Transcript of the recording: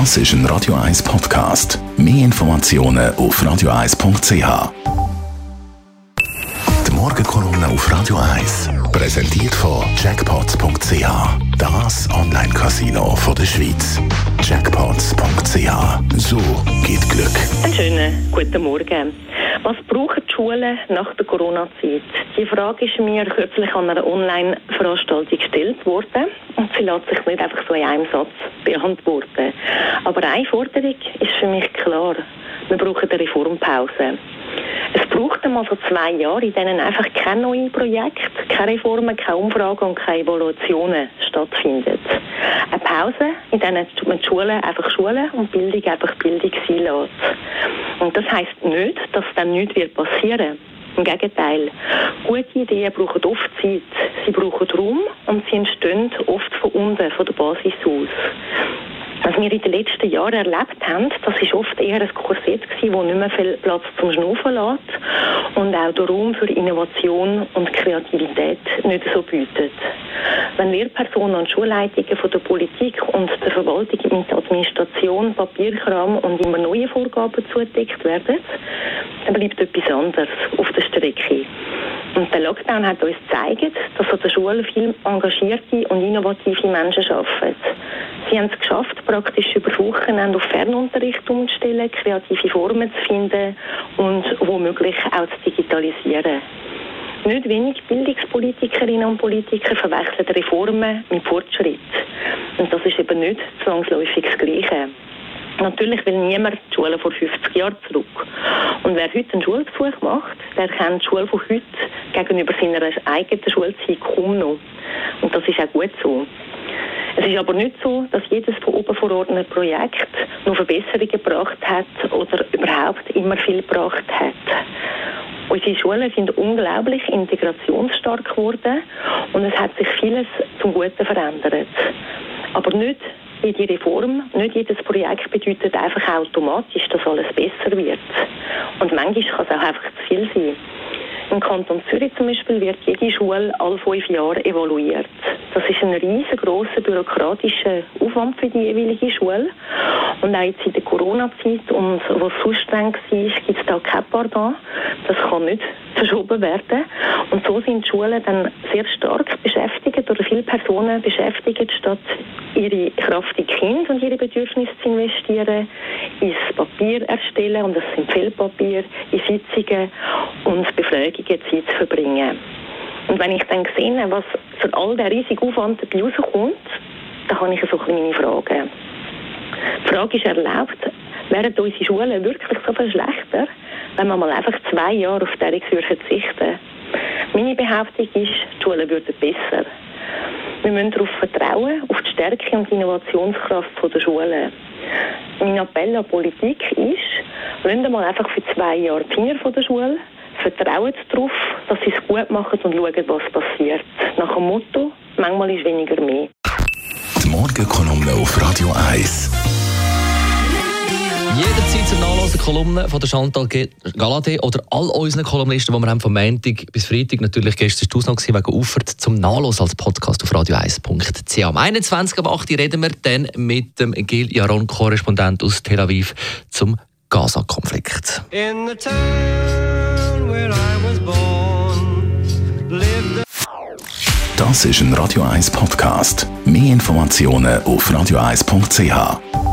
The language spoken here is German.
Das ist ein Radio 1 Podcast. Mehr Informationen auf radio1.ch. Die Morgenkolumne auf Radio 1 präsentiert von Jackpots.ch. Das Online-Casino der Schweiz. Jackpots.ch. So geht Glück. Einen schönen guten Morgen. Was brauchen die Schulen nach der Corona-Zeit? Die Frage ist mir kürzlich an einer Online-Veranstaltung gestellt worden und sie lässt sich nicht einfach so in einem Satz beantworten. Aber eine Forderung ist für mich klar. Wir brauchen eine Reformpause. Es braucht einmal so zwei Jahre, in denen einfach kein neues Projekt, keine Reformen, keine Umfragen und keine Evaluationen stattfinden. Eine Pause, in der man die Schulen einfach Schulen und Bildung einfach Bildung sein lässt. Und das heisst nicht, dass dann nichts wird passieren im Gegenteil. Gute Ideen brauchen oft Zeit. Sie brauchen Raum und sie entstehen oft von unten, von der Basis aus. Was wir in den letzten Jahren erlebt haben, das ist oft eher ein Korsett gewesen, wo nicht mehr viel Platz zum Schnaufen lässt und auch der Raum für Innovation und Kreativität nicht so bietet. Wenn Lehrpersonen und Schulleitungen von der Politik und der Verwaltung mit der Administration, Papierkram und immer neue Vorgaben zudeckt werden, dann bleibt etwas anderes auf der Strecke. Und der Lockdown hat uns gezeigt, dass an der Schule viel engagierte und innovative Menschen arbeiten. Sie haben es geschafft, praktisch über Wochenende auf Fernunterricht umzustellen, kreative Formen zu finden und womöglich auch zu digitalisieren. Nicht wenig Bildungspolitikerinnen und Politiker verwechseln Reformen mit Fortschritt. Und das ist eben nicht zwangsläufig das Gleiche. Natürlich will niemand die Schule vor 50 Jahren zurück. Und wer heute einen Schulbesuch macht, der kennt die Schule von heute gegenüber seiner eigenen Schulzeit kaum noch. Und das ist auch gut so. Es ist aber nicht so, dass jedes von oben verordnete Projekt noch Verbesserungen gebracht hat oder überhaupt immer viel gebracht hat. Unsere Schulen sind unglaublich integrationsstark geworden und es hat sich vieles zum Guten verändert. Aber nicht jede Reform, nicht jedes Projekt bedeutet einfach automatisch, dass alles besser wird. Und manchmal kann es auch einfach zu viel sein. Im Kanton Zürich zum Beispiel wird jede Schule alle fünf Jahre evaluiert. Das ist ein riesengroßer bürokratischer Aufwand für die jeweilige Schule. Und auch jetzt in der Corona-Zeit und was so streng war, gibt es da kein Pardon. Das kann nicht verschoben werden. Und so sind die Schulen dann sehr stark beschäftigt oder viele Personen beschäftigt, statt ihre Kraft in Kinder und ihre Bedürfnisse zu investieren, ins Papier erstellen, und das sind Fehlpapier, in Sitzungen und Befragungen Zeit zu verbringen. Und wenn ich dann sehe, was für all den riesigen Aufwand dabei rauskommt, dann habe ich so ein meine Fragen. Die Frage ist erlaubt, wären unsere Schulen wirklich so viel schlechter, wenn wir mal einfach zwei Jahre auf diese verzichten Meine Behauptung ist, die Schulen würden besser. Wir müssen darauf vertrauen, auf die Stärke und die Innovationskraft der Schulen. Mein Appell an Politik ist, lassen mal einfach für zwei Jahre die Finger von der Schule, vertrauen darauf, dass sie es gut machen und schauen, was passiert. Nach dem Motto, manchmal ist weniger mehr. Die Morgenkolumne auf Radio 1. Zum Nachlesen Kolumnen von der Chantal Galadé oder all unseren Kolumnisten, die wir haben von Montag bis Freitag, natürlich gestern war es wegen Ufert, zum Nachlesen als Podcast auf radio1.ch. Am 21. ab 8. reden wir dann mit dem Gil Jaron, Korrespondent aus Tel Aviv, zum Gaza-Konflikt. Das ist ein Radio 1 Podcast. Mehr Informationen auf radio1.ch.